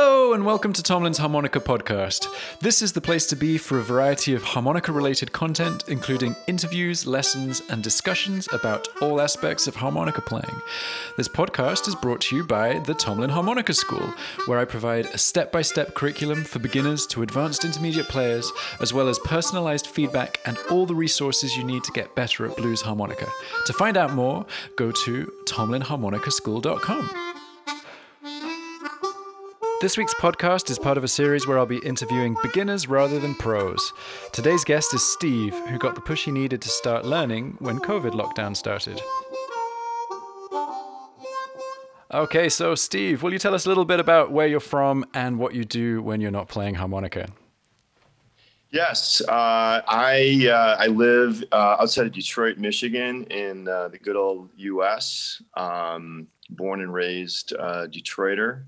Hello, and welcome to Tomlin's Harmonica Podcast. This is the place to be for a variety of harmonica related content, including interviews, lessons, and discussions about all aspects of harmonica playing. This podcast is brought to you by the Tomlin Harmonica School, where I provide a step by step curriculum for beginners to advanced intermediate players, as well as personalized feedback and all the resources you need to get better at blues harmonica. To find out more, go to tomlinharmonicaschool.com. This week's podcast is part of a series where I'll be interviewing beginners rather than pros. Today's guest is Steve, who got the push he needed to start learning when COVID lockdown started. Okay, so Steve, will you tell us a little bit about where you're from and what you do when you're not playing harmonica? Yes, uh, I uh, I live uh, outside of Detroit, Michigan, in uh, the good old U.S. Um, born and raised uh, Detroiter.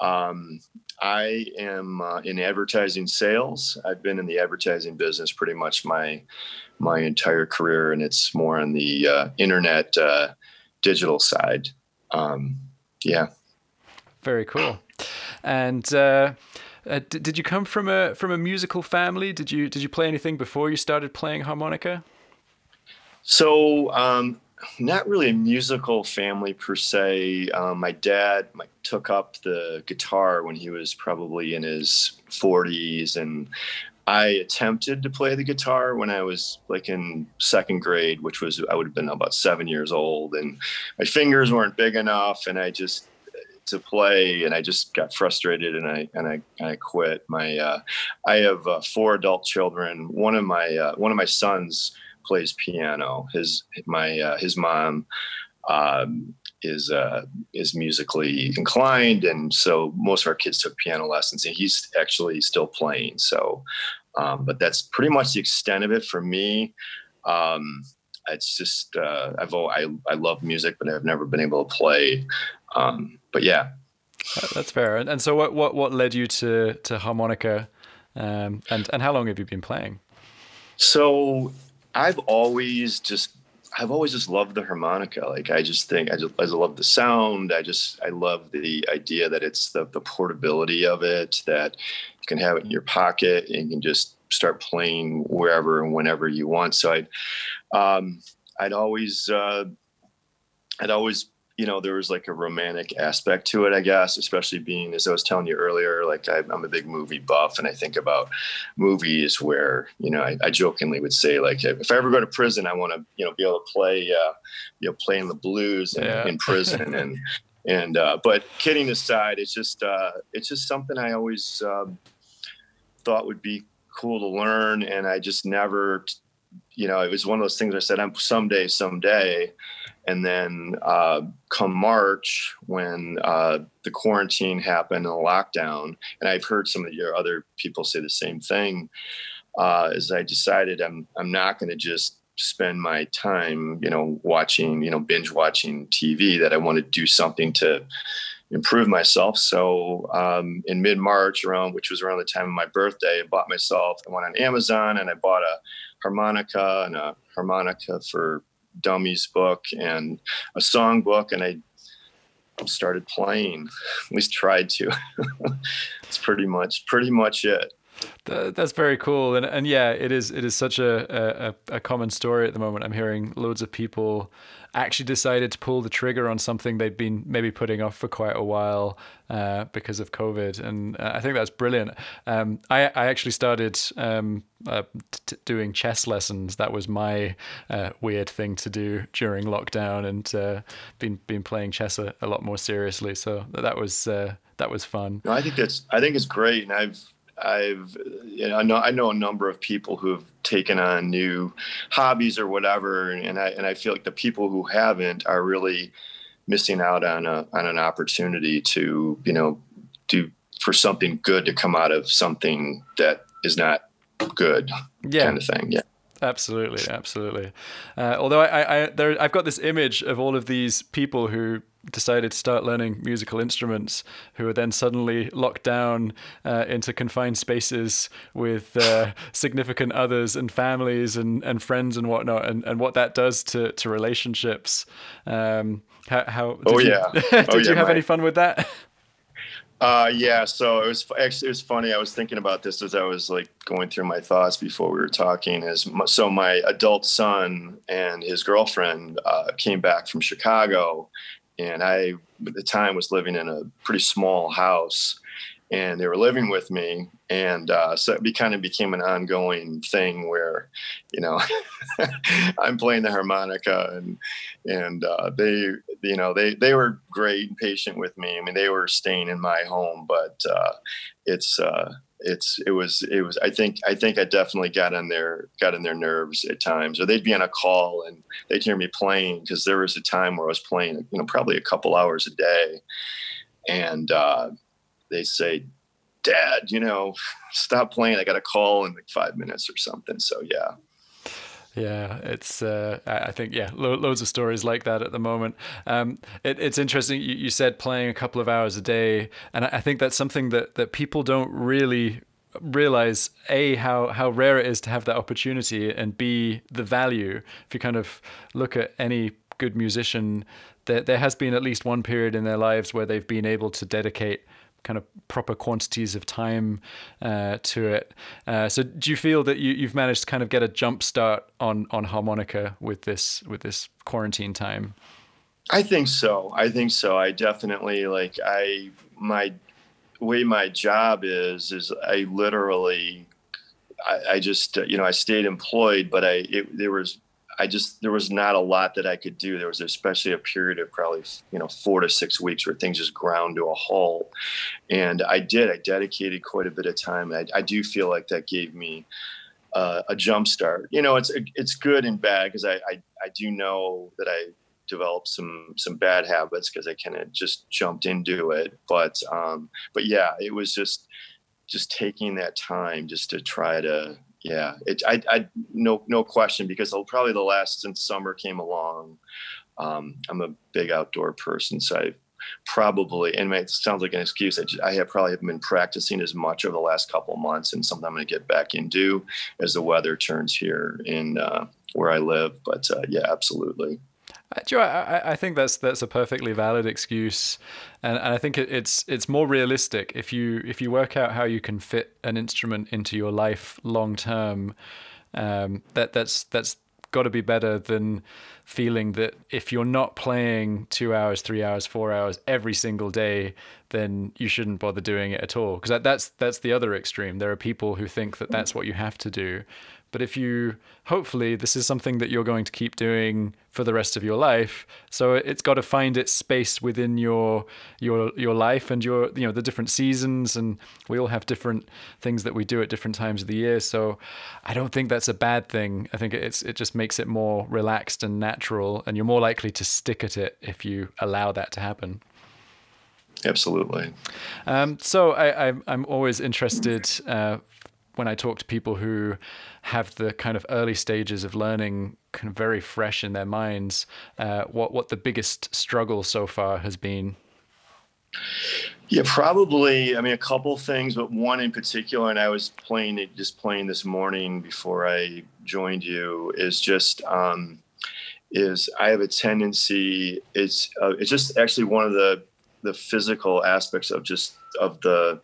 Um, I am uh, in advertising sales. I've been in the advertising business pretty much my my entire career, and it's more on the uh, internet uh, digital side. Um, yeah, very cool. And uh, uh, did, did you come from a from a musical family? Did you did you play anything before you started playing harmonica? So um, not really a musical family per se. Um, my dad my, took up the guitar when he was probably in his 40s, and I attempted to play the guitar when I was like in second grade, which was I would have been about seven years old, and my fingers weren't big enough, and I just to play and I just got frustrated and I and I and I quit. My uh, I have uh, four adult children. One of my uh, one of my sons plays piano. His my uh, his mom um, is uh, is musically inclined, and so most of our kids took piano lessons, and he's actually still playing. So, um, but that's pretty much the extent of it for me. Um, it's just uh, I've I I love music, but I've never been able to play. Um, but yeah, that's fair. And, and so, what what what led you to to harmonica, um, and and how long have you been playing? So I've always just I've always just loved the harmonica. Like I just think I just I love the sound. I just I love the idea that it's the the portability of it that you can have it in your pocket and you can just start playing wherever and whenever you want. So I'd um, I'd always uh, I'd always you know, there was like a romantic aspect to it, I guess, especially being, as I was telling you earlier, like I, am a big movie buff and I think about movies where, you know, I, I, jokingly would say like, if I ever go to prison, I want to, you know, be able to play, uh, you know, playing the blues in, yeah. in prison. and, and, uh, but kidding aside, it's just, uh, it's just something I always, um, thought would be cool to learn. And I just never, you know, it was one of those things I said, I'm someday, someday and then uh, come March, when uh, the quarantine happened and the lockdown, and I've heard some of your other people say the same thing, uh, is I decided I'm I'm not going to just spend my time, you know, watching, you know, binge watching TV. That I want to do something to improve myself. So um, in mid March, around which was around the time of my birthday, I bought myself. I went on Amazon and I bought a harmonica and a harmonica for dummies book and a song book, and I started playing. At least tried to. it's pretty much pretty much it. That's very cool, and and yeah, it is it is such a, a a common story at the moment. I'm hearing loads of people actually decided to pull the trigger on something they'd been maybe putting off for quite a while uh, because of COVID, and uh, I think that's brilliant. Um, I I actually started um, uh, t- doing chess lessons. That was my uh, weird thing to do during lockdown, and uh, been been playing chess a, a, lot more seriously. So that was uh, that was fun. No, I think it's I think it's great, and I've I've you know, I know I know a number of people who have taken on new hobbies or whatever, and I and I feel like the people who haven't are really missing out on a on an opportunity to you know do for something good to come out of something that is not good yeah. kind of thing. Yeah. Absolutely, absolutely. Uh, although I, I, there, I've got this image of all of these people who decided to start learning musical instruments, who were then suddenly locked down uh, into confined spaces with uh, significant others and families and, and friends and whatnot, and, and what that does to, to relationships. Um, how, how oh you, yeah, did oh, you yeah, have my, any fun with that? Uh, yeah. So it was actually it was funny. I was thinking about this as I was like going through my thoughts before we were talking. Is so my adult son and his girlfriend uh, came back from Chicago, and I at the time was living in a pretty small house, and they were living with me and uh, so it be, kind of became an ongoing thing where you know i'm playing the harmonica and and uh, they you know they they were great and patient with me. I mean they were staying in my home but uh, it's uh, it's it was it was i think i think i definitely got on their got in their nerves at times or they'd be on a call and they'd hear me playing because there was a time where i was playing you know probably a couple hours a day and uh, they say, Dad, you know, stop playing. I got a call in like five minutes or something. So yeah. Yeah, it's. Uh, I think yeah, lo- loads of stories like that at the moment. Um, it, it's interesting. You, you, said playing a couple of hours a day, and I think that's something that that people don't really realize a how how rare it is to have that opportunity, and b the value. If you kind of look at any good musician, there there has been at least one period in their lives where they've been able to dedicate kind of proper quantities of time uh, to it. Uh, so do you feel that you, you've managed to kind of get a jump start on on harmonica with this with this quarantine time? I think so. I think so. I definitely like I my way my job is is I literally I, I just you know I stayed employed, but I it, there was I just there was not a lot that I could do. There was especially a period of probably you know four to six weeks where things just ground to a halt, and I did. I dedicated quite a bit of time. I, I do feel like that gave me uh, a jump start. You know, it's it's good and bad because I, I I do know that I developed some some bad habits because I kind of just jumped into it. But um, but yeah, it was just just taking that time just to try to yeah, it, I, I, no, no question, because probably the last since summer came along, um, I'm a big outdoor person, so I probably, and it sounds like an excuse. I, just, I have probably haven't been practicing as much over the last couple months, and something I'm going to get back into as the weather turns here in uh, where I live. But uh, yeah, absolutely. Uh, Joe, I, I think that's that's a perfectly valid excuse, and, and I think it, it's it's more realistic if you if you work out how you can fit an instrument into your life long term. Um, that that's that's got to be better than feeling that if you're not playing two hours, three hours, four hours every single day, then you shouldn't bother doing it at all. Because that, that's that's the other extreme. There are people who think that that's what you have to do, but if you, hopefully, this is something that you're going to keep doing for the rest of your life. So it's got to find its space within your your your life and your you know the different seasons. And we all have different things that we do at different times of the year. So I don't think that's a bad thing. I think it's it just makes it more relaxed and natural, and you're more likely to stick at it if you allow that to happen. Absolutely. Um, so I, am I'm always interested uh, when I talk to people who have the kind of early stages of learning kind of very fresh in their minds, uh, what what the biggest struggle so far has been. Yeah, probably. I mean, a couple things, but one in particular, and I was playing it just playing this morning before I joined you, is just um, is I have a tendency. It's uh, it's just actually one of the the physical aspects of just of the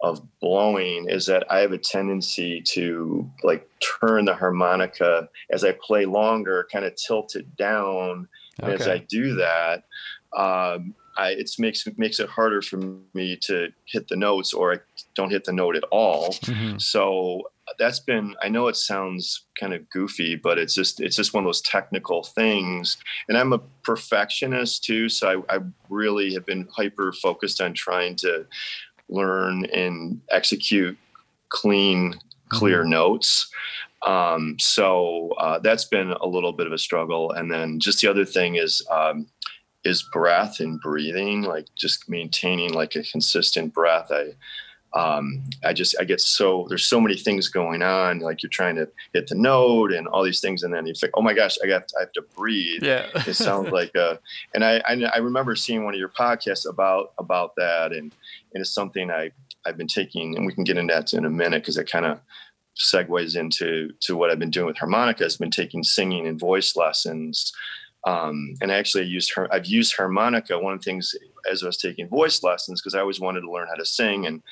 of blowing is that I have a tendency to like turn the harmonica as I play longer, kind of tilt it down. Okay. And as I do that, um, I, it makes makes it harder for me to hit the notes, or I don't hit the note at all. Mm-hmm. So that's been. I know it sounds kind of goofy, but it's just it's just one of those technical things. And I'm a perfectionist too, so I, I really have been hyper focused on trying to learn and execute clean, clear mm-hmm. notes. Um, so uh, that's been a little bit of a struggle. And then just the other thing is um, is breath and breathing, like just maintaining like a consistent breath. I um, I just I get so there's so many things going on. Like you're trying to hit the note and all these things, and then you think, oh my gosh, I got I have to breathe. Yeah, it sounds like a. And I, I I remember seeing one of your podcasts about about that, and and it's something I I've been taking, and we can get into that in a minute because it kind of segues into to what I've been doing with harmonica. Has been taking singing and voice lessons. Um, and I actually used her. I've used harmonica. One of the things as I was taking voice lessons because I always wanted to learn how to sing, and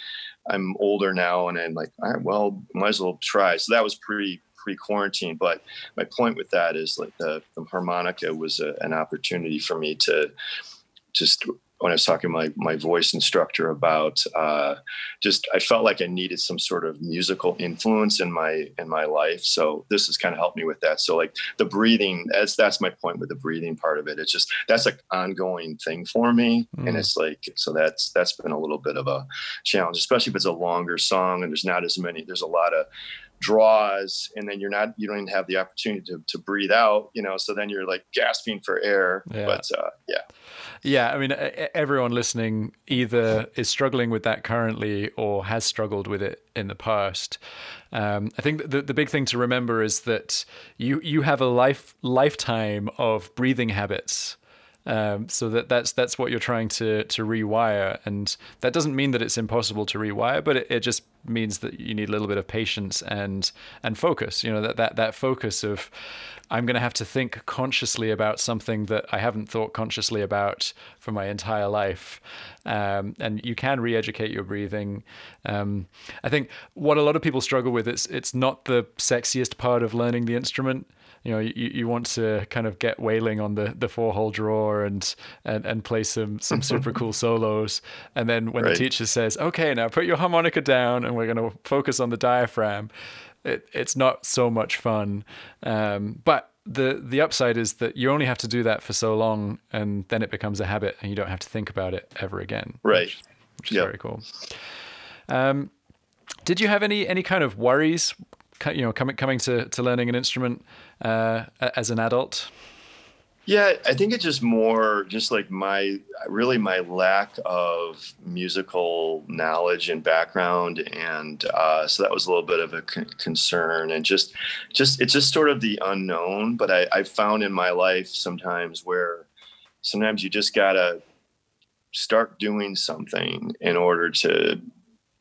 I'm older now, and I'm like, all right, well, might as well try. So that was pre pre quarantine. But my point with that is like the, the harmonica was a, an opportunity for me to just when I was talking to my my voice instructor about uh, just I felt like I needed some sort of musical influence in my in my life. So this has kind of helped me with that. So like the breathing, that's that's my point with the breathing part of it. It's just that's an ongoing thing for me, mm. and it's like so that's that's been a little bit of a challenge, especially if it's a longer song and there's not as many. There's a lot of draws and then you're not you don't even have the opportunity to, to breathe out you know so then you're like gasping for air. Yeah. but uh, yeah. Yeah i mean everyone listening either is struggling with that currently or has struggled with it in the past. Um, i think the, the big thing to remember is that you you have a life lifetime of breathing habits um, so that that's that's what you're trying to to rewire, and that doesn't mean that it's impossible to rewire, but it, it just means that you need a little bit of patience and and focus. You know that that that focus of I'm going to have to think consciously about something that I haven't thought consciously about for my entire life. Um, and you can re-educate your breathing. Um, I think what a lot of people struggle with is it's not the sexiest part of learning the instrument you know you, you want to kind of get wailing on the the four hole drawer and and and play some some super cool solos and then when right. the teacher says okay now put your harmonica down and we're going to focus on the diaphragm it, it's not so much fun um, but the the upside is that you only have to do that for so long and then it becomes a habit and you don't have to think about it ever again right which, which is yep. very cool um, did you have any any kind of worries you know coming coming to to learning an instrument uh, as an adult? Yeah, I think it's just more just like my really my lack of musical knowledge and background, and uh, so that was a little bit of a c- concern, and just just it's just sort of the unknown. But I, I found in my life sometimes where sometimes you just gotta start doing something in order to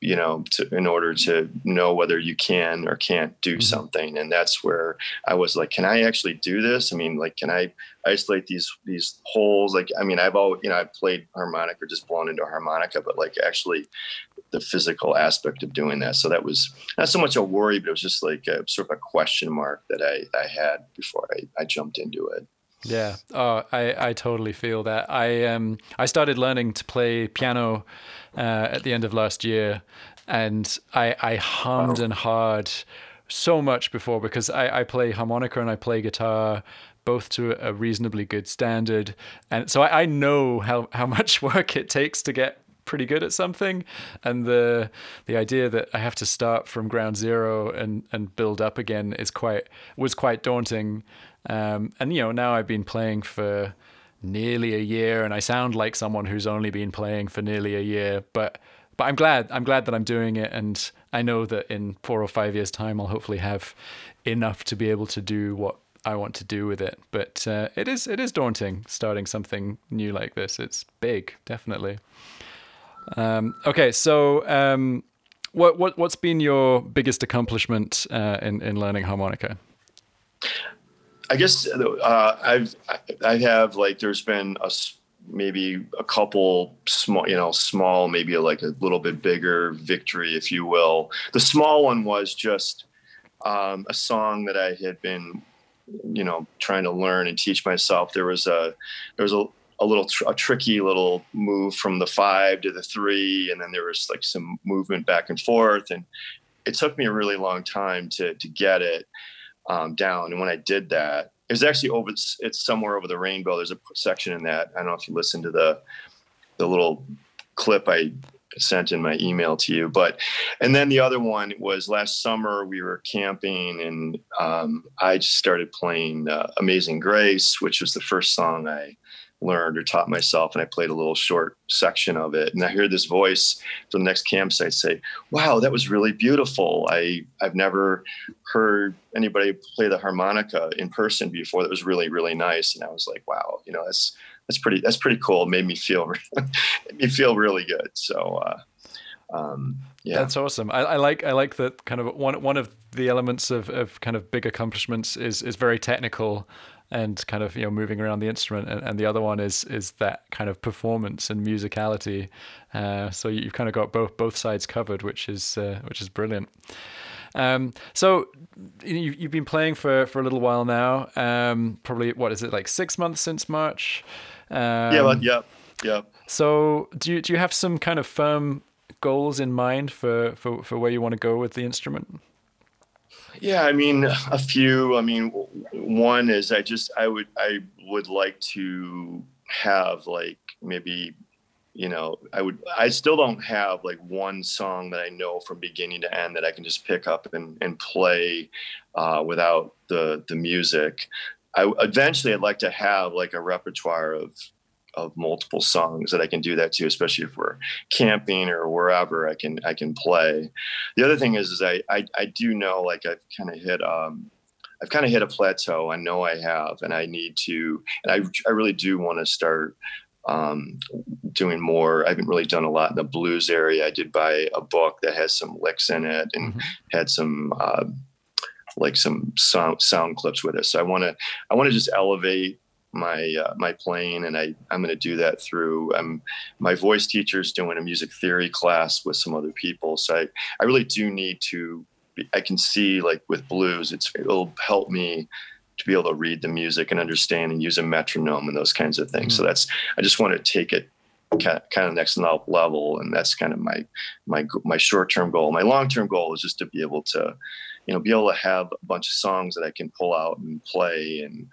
you know, to, in order to know whether you can or can't do mm-hmm. something. And that's where I was like, can I actually do this? I mean, like, can I isolate these these holes? Like, I mean, I've always, you know, I've played harmonica or just blown into a harmonica, but like actually the physical aspect of doing that. So that was not so much a worry, but it was just like a sort of a question mark that I, I had before I, I jumped into it. Yeah. Oh, I, I totally feel that. I um I started learning to play piano uh, at the end of last year, and I I hummed wow. and hawed so much before because I, I play harmonica and I play guitar both to a reasonably good standard and so I, I know how, how much work it takes to get pretty good at something and the the idea that I have to start from ground zero and and build up again is quite was quite daunting um, and you know now I've been playing for nearly a year and I sound like someone who's only been playing for nearly a year but but I'm glad I'm glad that I'm doing it and I know that in 4 or 5 years time I'll hopefully have enough to be able to do what I want to do with it. But uh, it is it is daunting starting something new like this. It's big definitely. Um, okay so um, what what what's been your biggest accomplishment uh, in in learning harmonica I guess uh, I've I have like there's been a maybe a couple small you know small maybe like a little bit bigger victory if you will. The small one was just um, a song that I had been you know trying to learn and teach myself. There was a there was a a little tr- a tricky little move from the five to the three, and then there was like some movement back and forth, and it took me a really long time to to get it um, down. And when I did that, it was actually over. It's somewhere over the rainbow. There's a section in that. I don't know if you listened to the the little clip I sent in my email to you. But and then the other one was last summer we were camping and um, I just started playing uh, Amazing Grace, which was the first song I learned or taught myself and I played a little short section of it. And I hear this voice from the next campsite say wow that was really beautiful. I I've never heard anybody play the harmonica in person before. That was really really nice. And I was like wow you know that's that's pretty that's pretty cool. It made me feel made me feel really good. So uh, um, yeah. That's awesome. I, I, like i like that kind of one one of the elements of, of kind of big accomplishments is is very technical and kind of you know moving around the instrument, and, and the other one is is that kind of performance and musicality. Uh, so you've kind of got both both sides covered, which is uh, which is brilliant. Um, so you, you've been playing for, for a little while now. Um, probably what is it like six months since March? Um, yeah, well, yep, yep. So do you do you have some kind of firm goals in mind for for, for where you want to go with the instrument? Yeah, I mean, a few. I mean, one is I just I would I would like to have like maybe you know i would i still don't have like one song that i know from beginning to end that i can just pick up and, and play uh, without the the music i eventually i'd like to have like a repertoire of of multiple songs that i can do that to especially if we're camping or wherever i can i can play the other thing is is i i, I do know like i've kind of hit um I've kind of hit a plateau. I know I have, and I need to, and I, I really do want to start um, doing more. I haven't really done a lot in the blues area. I did buy a book that has some licks in it and mm-hmm. had some uh, like some sound sound clips with it. So I want to I want to just elevate my uh, my playing, and I I'm going to do that through. Um, my voice teacher's doing a music theory class with some other people, so I I really do need to. I can see like with blues, it's it'll help me to be able to read the music and understand and use a metronome and those kinds of things. Mm-hmm. So that's I just want to take it kind of next level, and that's kind of my my my short term goal. My long term goal is just to be able to, you know, be able to have a bunch of songs that I can pull out and play and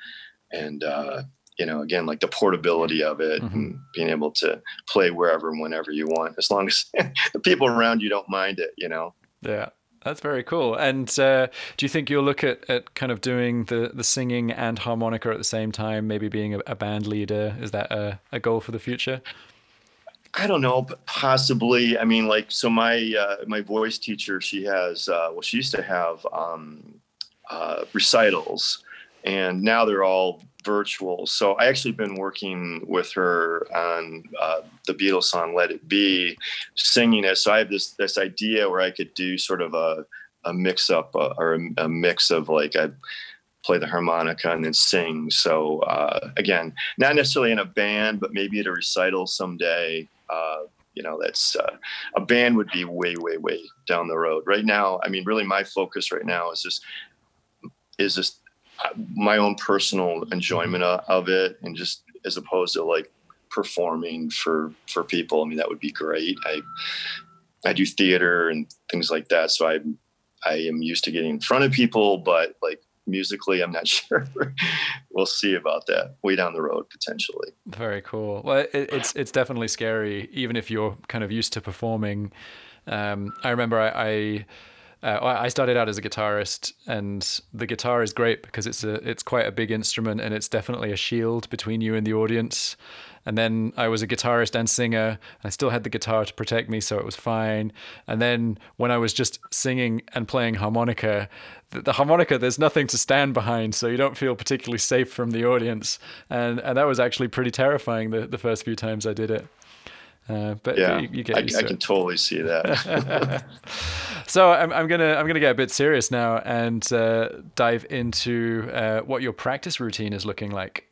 and uh, you know again like the portability of it mm-hmm. and being able to play wherever and whenever you want as long as the people around you don't mind it you know yeah that's very cool. And uh, do you think you'll look at, at kind of doing the, the singing and harmonica at the same time, maybe being a, a band leader? Is that a, a goal for the future? I don't know, but possibly. I mean, like, so my uh, my voice teacher, she has, uh, well, she used to have um, uh, recitals, and now they're all virtual. So I actually been working with her on uh, the Beatles song "Let It Be," singing it. So I have this this idea where I could do sort of a a mix up uh, or a, a, mix of like I play the harmonica and then sing. So uh, again, not necessarily in a band, but maybe at a recital someday. Uh, you know, that's uh, a band would be way, way, way down the road. Right now, I mean, really, my focus right now is just is just my own personal enjoyment of it and just as opposed to like performing for for people i mean that would be great. I i do theater and things like that so i i am used to getting in front of people but like musically i'm not sure. We'll see about that way down the road potentially. Very cool. Well it, it's it's definitely scary even if you're kind of used to performing. Um, i remember I, I uh, I started out as a guitarist, and the guitar is great because it's a it's quite a big instrument, and it's definitely a shield between you and the audience. And then I was a guitarist and singer. and I still had the guitar to protect me, so it was fine. And then when I was just singing and playing harmonica, the, the harmonica there's nothing to stand behind, so you don't feel particularly safe from the audience. And and that was actually pretty terrifying the the first few times I did it. Uh, but yeah, you, you get I, I can totally see that. so I'm, I'm gonna I'm gonna get a bit serious now and uh, dive into uh, what your practice routine is looking like.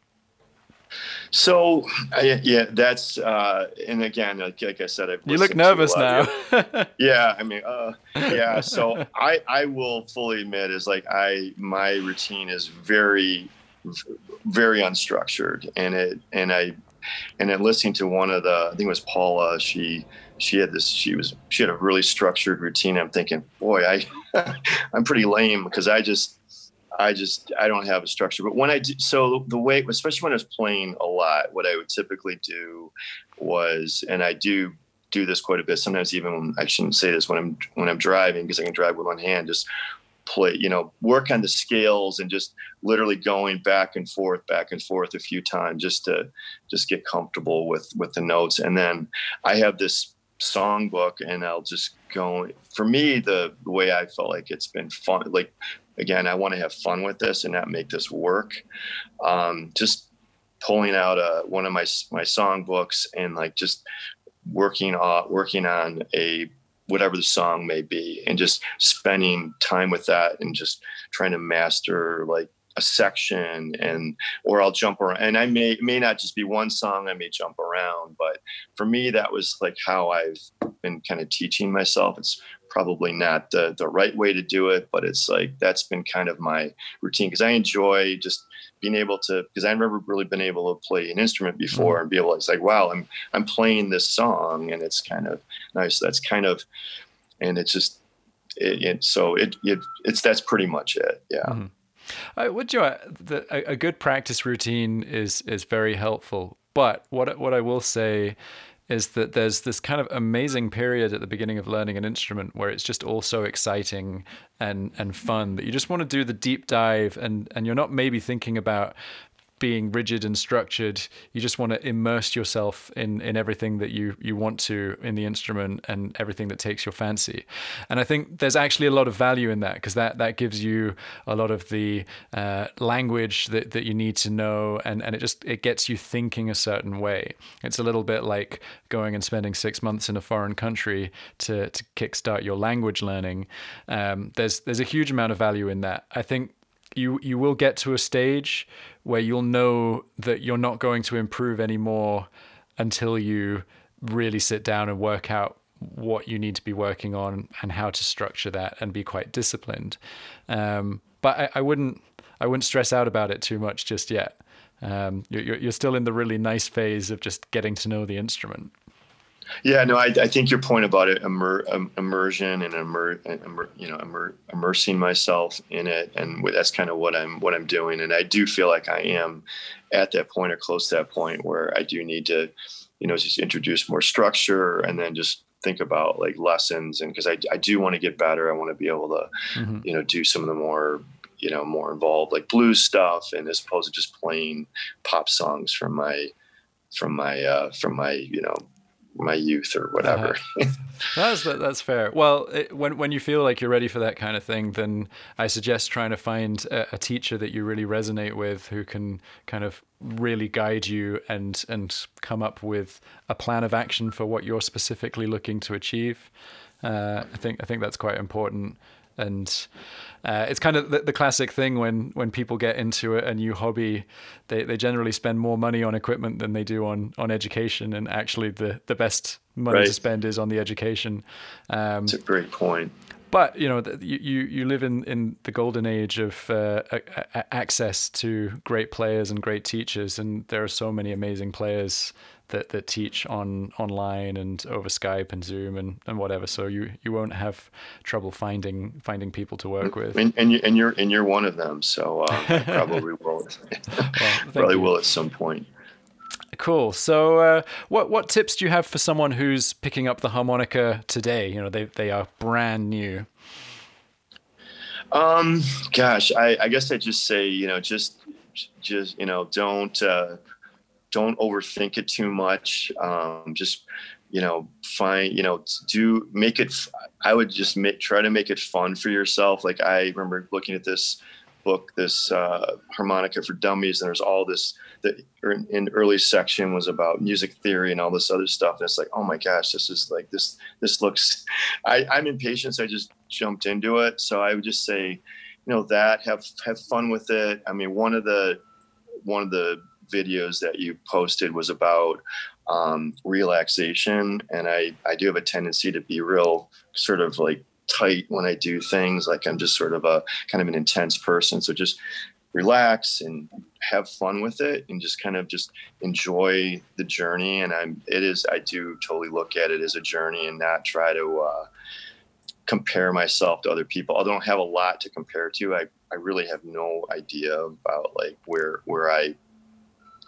So yeah, that's uh, and again, like, like I said, I've you look nervous now. yeah, I mean, uh, yeah. So I I will fully admit is like I my routine is very very unstructured and it and I and then listening to one of the, I think it was Paula. She she had this. She was she had a really structured routine. I'm thinking, boy, I I'm pretty lame because I just I just I don't have a structure. But when I do, so the way, especially when I was playing a lot, what I would typically do was, and I do do this quite a bit. Sometimes even I shouldn't say this when I'm when I'm driving because I can drive with one hand. Just play, you know, work on the scales and just literally going back and forth, back and forth a few times just to just get comfortable with with the notes. And then I have this song book and I'll just go for me the, the way I felt like it's been fun like again I want to have fun with this and not make this work um, just pulling out a, one of my my song books and like just working on working on a whatever the song may be and just spending time with that and just trying to master like a section and or I'll jump around and I may may not just be one song I may jump around but for me that was like how I've been kind of teaching myself. It's probably not the the right way to do it but it's like that's been kind of my routine because I enjoy just being able to because I never really been able to play an instrument before mm-hmm. and be able to it's like wow I'm I'm playing this song and it's kind of nice that's kind of and it's just it, it, so it, it it's that's pretty much it yeah mm-hmm. Uh, would you? Uh, the, a, a, good practice routine is is very helpful. But what what I will say is that there's this kind of amazing period at the beginning of learning an instrument where it's just all so exciting and and fun that you just want to do the deep dive and and you're not maybe thinking about being rigid and structured. You just want to immerse yourself in in everything that you you want to in the instrument and everything that takes your fancy. And I think there's actually a lot of value in that because that that gives you a lot of the uh, language that that you need to know, and and it just it gets you thinking a certain way. It's a little bit like going and spending six months in a foreign country to to kickstart your language learning. Um, there's there's a huge amount of value in that. I think you you will get to a stage where you'll know that you're not going to improve anymore until you really sit down and work out what you need to be working on and how to structure that and be quite disciplined. Um, but I, I, wouldn't I wouldn't stress out about it too much just yet. Um, you're, you're still in the really nice phase of just getting to know the instrument. Yeah, no, I, I think your point about it, immer, um, immersion and immer, immer, you know, immer, immersing myself in it, and that's kind of what I'm what I'm doing. And I do feel like I am at that point or close to that point where I do need to, you know, just introduce more structure and then just think about like lessons. And because I, I do want to get better, I want to be able to, mm-hmm. you know, do some of the more you know more involved like blues stuff and as opposed to just playing pop songs from my from my uh from my you know my youth or whatever. Uh, that's that's fair. Well, it, when when you feel like you're ready for that kind of thing, then I suggest trying to find a, a, teacher that you really resonate with, who can kind of really guide you and and come up with a plan of action for what you're specifically looking to achieve. Uh, I think I think that's quite important and uh, it's kind of the, the, classic thing when when people get into a, a, new hobby, they, they generally spend more money on equipment than they do on on education, and actually the the best money right. to spend is on the education. Um, That's a great point. But you know, you you live in in the golden age of uh, access to great players and great teachers, and there are so many amazing players that, that teach on online and over Skype and Zoom and, and whatever. So you, you won't have trouble finding finding people to work with. And, and, you, and you're and you're one of them. So uh, probably will well, probably you. will at some point. Cool. So, uh, what what tips do you have for someone who's picking up the harmonica today? You know, they they are brand new. Um, gosh, I, I guess I just say, you know, just just you know, don't uh, don't overthink it too much. Um, just you know, find you know, do make it. I would just make, try to make it fun for yourself. Like I remember looking at this book, this uh, harmonica for dummies, and there's all this. The in early section was about music theory and all this other stuff. And it's like, oh my gosh, this is like this. This looks. I, I'm impatient, so I just jumped into it. So I would just say, you know, that have have fun with it. I mean, one of the one of the videos that you posted was about um, relaxation, and I I do have a tendency to be real sort of like tight when I do things. Like I'm just sort of a kind of an intense person. So just relax and have fun with it and just kind of just enjoy the journey and i'm it is i do totally look at it as a journey and not try to uh, compare myself to other people i don't have a lot to compare to i i really have no idea about like where where i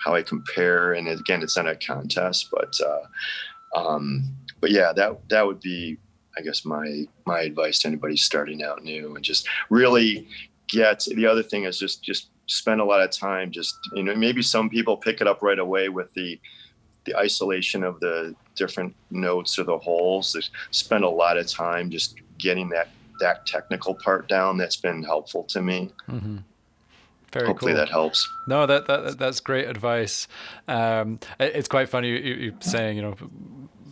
how I compare. And again, it's not a contest, but uh, um, but yeah, that that would be, I guess, my my advice to anybody starting out new, and just really get. The other thing is just just spend a lot of time. Just you know, maybe some people pick it up right away with the the isolation of the different notes or the holes. They spend a lot of time just getting that that technical part down. That's been helpful to me. Mm-hmm. Very Hopefully cool. that helps. No, that, that that's great advice. Um, it's quite funny you, you saying you know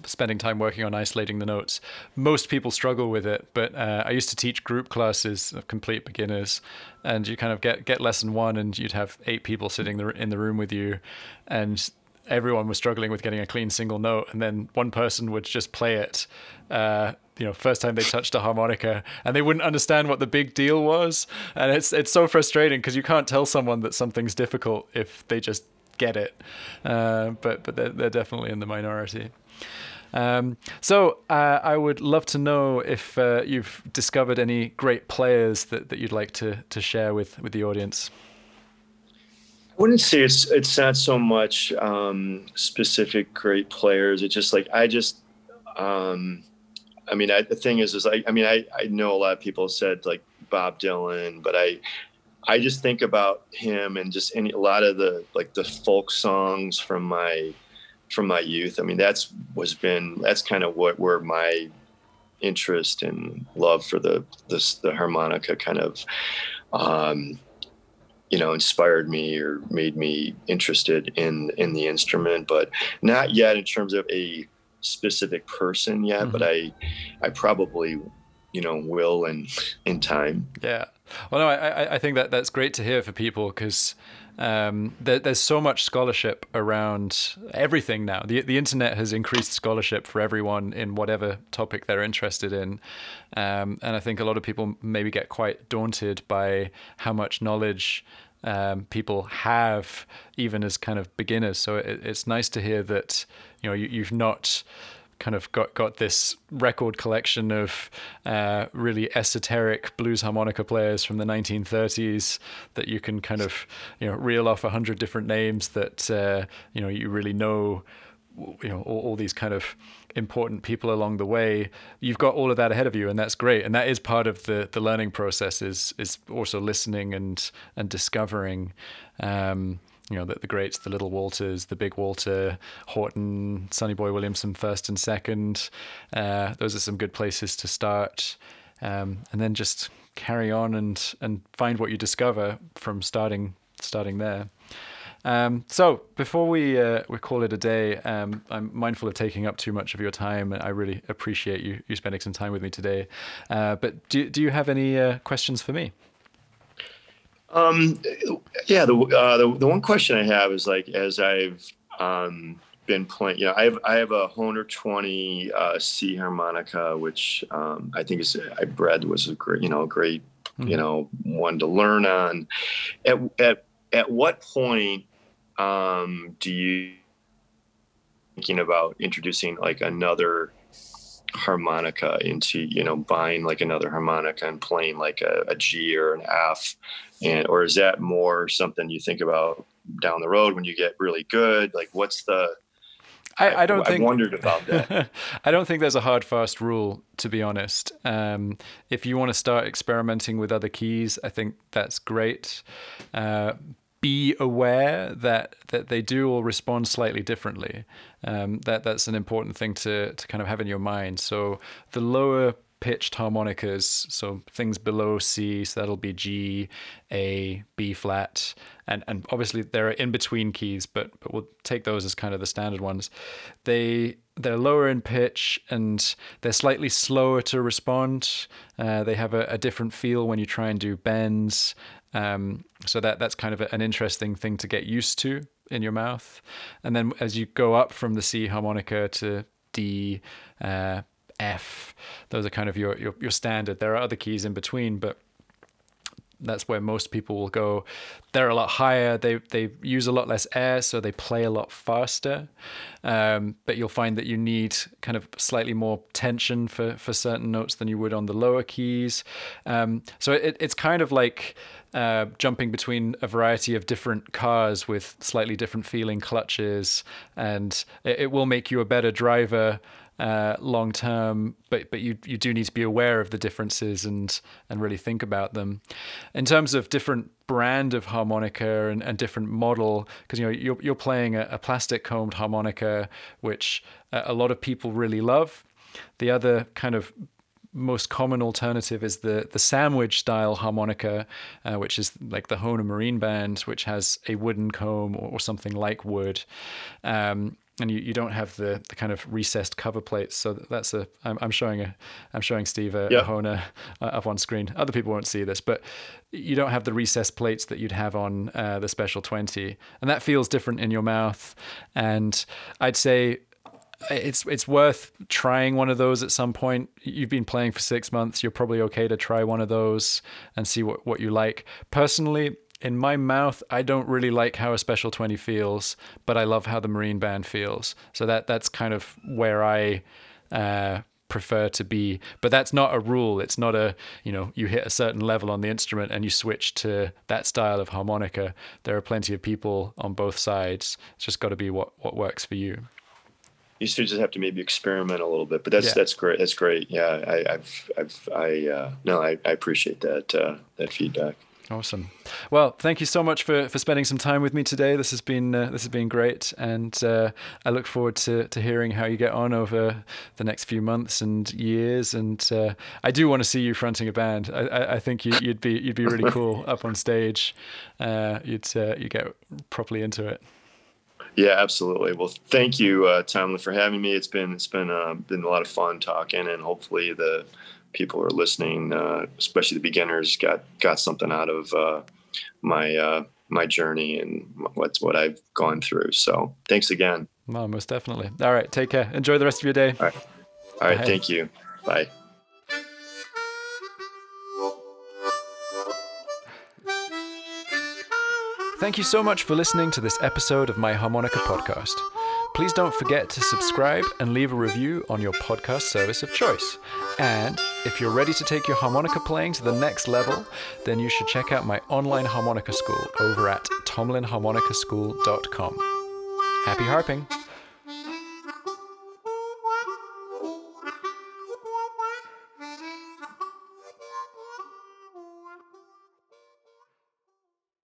spending time working on isolating the notes. Most people struggle with it, but uh, I used to teach group classes of complete beginners, and you kind of get get lesson one, and you'd have eight people sitting in the room with you, and everyone was struggling with getting a clean single note, and then one person would just play it. Uh, you know, first time they touched a harmonica, and they wouldn't understand what the big deal was, and it's it's so frustrating because you can't tell someone that something's difficult if they just get it. Uh, but but they're, they're definitely in the minority. Um, so uh, I would love to know if uh, you've discovered any great players that, that you'd like to to share with with the audience. I wouldn't say it's it's not so much um, specific great players. It's just like I just, um, I mean, I, the thing is, is I, I mean, I, I know a lot of people said like Bob Dylan, but I, I just think about him and just any a lot of the like the folk songs from my from my youth. I mean, that's was been that's kind of what where my interest and love for the this the harmonica kind of um, you know inspired me or made me interested in in the instrument but not yet in terms of a specific person yet mm-hmm. but i i probably you know will in in time yeah well no i i think that that's great to hear for people because um, there, there's so much scholarship around everything now. The the internet has increased scholarship for everyone in whatever topic they're interested in, um, and I think a lot of people maybe get quite daunted by how much knowledge um, people have, even as kind of beginners. So it, it's nice to hear that you know you, you've not kind of got got this record collection of uh, really esoteric blues harmonica players from the 1930s that you can kind of you know reel off a hundred different names that uh, you know you really know you know all, all, these kind of important people along the way. You've got all of that ahead of you and that's great. And that is part of the the learning process is is also listening and and discovering. Um, you know, the, the greats, the little Walters, the big Walter, Horton, Sonny Boy Williamson, first and second. Uh, those are some good places to start. Um, and then just carry on and, and find what you discover from starting starting there. Um, so before we uh, we call it a day, um, I'm mindful of taking up too much of your time, and I really appreciate you you spending some time with me today. Uh, but do do you have any uh, questions for me? Um, yeah, the, uh, the, the one question I have is like as I've um, been playing, you know, I have I have a Hohner 20 uh, C harmonica, which um, I think is I bred was a great, you know, great, mm-hmm. you know, one to learn on. At at at what point um, do you thinking about introducing like another harmonica into you know buying like another harmonica and playing like a, a G or an F and or is that more something you think about down the road when you get really good like what's the I, I don't I, think I wondered about that. I don't think there's a hard fast rule, to be honest. Um, if you want to start experimenting with other keys, I think that's great. Uh, be aware that that they do all respond slightly differently. Um, that that's an important thing to to kind of have in your mind. So the lower pitched harmonicas, so things below C, so that'll be G, A, B flat, and and obviously there are in between keys, but but we'll take those as kind of the standard ones. They they're lower in pitch and they're slightly slower to respond. Uh, they have a, a, different feel when you try and do bends. Um, so that that's kind of an interesting thing to get used to in your mouth. And then as you go up from the C harmonica to D, uh, F. Those are kind of your, your, your standard. There are other keys in between, but that's where most people will go. They're a lot higher. They they use a lot less air, so they play a lot faster. Um, but you'll find that you need kind of slightly more tension for for certain notes than you would on the lower keys. Um, so it, it's kind of like uh, jumping between a variety of different cars with slightly different feeling clutches, and it, it will make you a better driver uh, long term, but but you you do need to be aware of the differences and and really think about them. In terms of different brand of harmonica and, and different model, because you know you're you're playing a, a plastic combed harmonica, which a lot of people really love. The other kind of most common alternative is the the sandwich style harmonica, uh, which is like the Hohner Marine Band, which has a wooden comb or, or something like wood. Um, and you, you don't have the, the kind of recessed cover plates. So that's a I'm, I'm showing a I'm showing Steve a, Yep. a Hohner uh, up on screen. Other people won't see this, but you don't have the recessed plates that you'd have on uh, the Special 20, and that feels different in your mouth. And I'd say it's it's worth trying one of those at some point. You've been playing for six months. You're probably okay to try one of those and see what, what you like. Personally, in my mouth, I don't really like how a Special 20 feels, but I love how the Marine Band feels. So that that's kind of where I uh, prefer to be. But that's not a rule. It's not a, you know, you hit a certain level on the instrument and you switch to that style of harmonica. There are plenty of people on both sides. It's just got to be what, what works for you. You still just have to maybe experiment a little bit, but that's Yeah. that's great. That's great. Yeah, I, I've I've I uh, no, I, I appreciate that uh, that feedback. Awesome. Well, thank you so much for, for spending some time with me today. This has been uh, this has been great, and uh, I look forward to, to hearing how you get on over the next few months and years. And uh, I do want to see you fronting a band. I, I, I think you, you'd be you'd be really cool up on stage. Uh, you'd uh, you get properly into it. Yeah, absolutely. Well, thank you, uh, Tomlin, for having me. It's been it's been uh, been a lot of fun talking, and hopefully the people are listening, uh, especially the beginners, got got something out of uh, my uh, my journey and what's what I've gone through. So, thanks again. Well, most definitely. All right, take care. Enjoy the rest of your day. All right, all right. Bye. Thank you. Bye. Thank you so much for listening to this episode of my Harmonica podcast. Please don't forget to subscribe and leave a review on your podcast service of choice. And if you're ready to take your harmonica playing to the next level, then you should check out my online harmonica school over at tomlinharmonicaschool.com. Happy harping!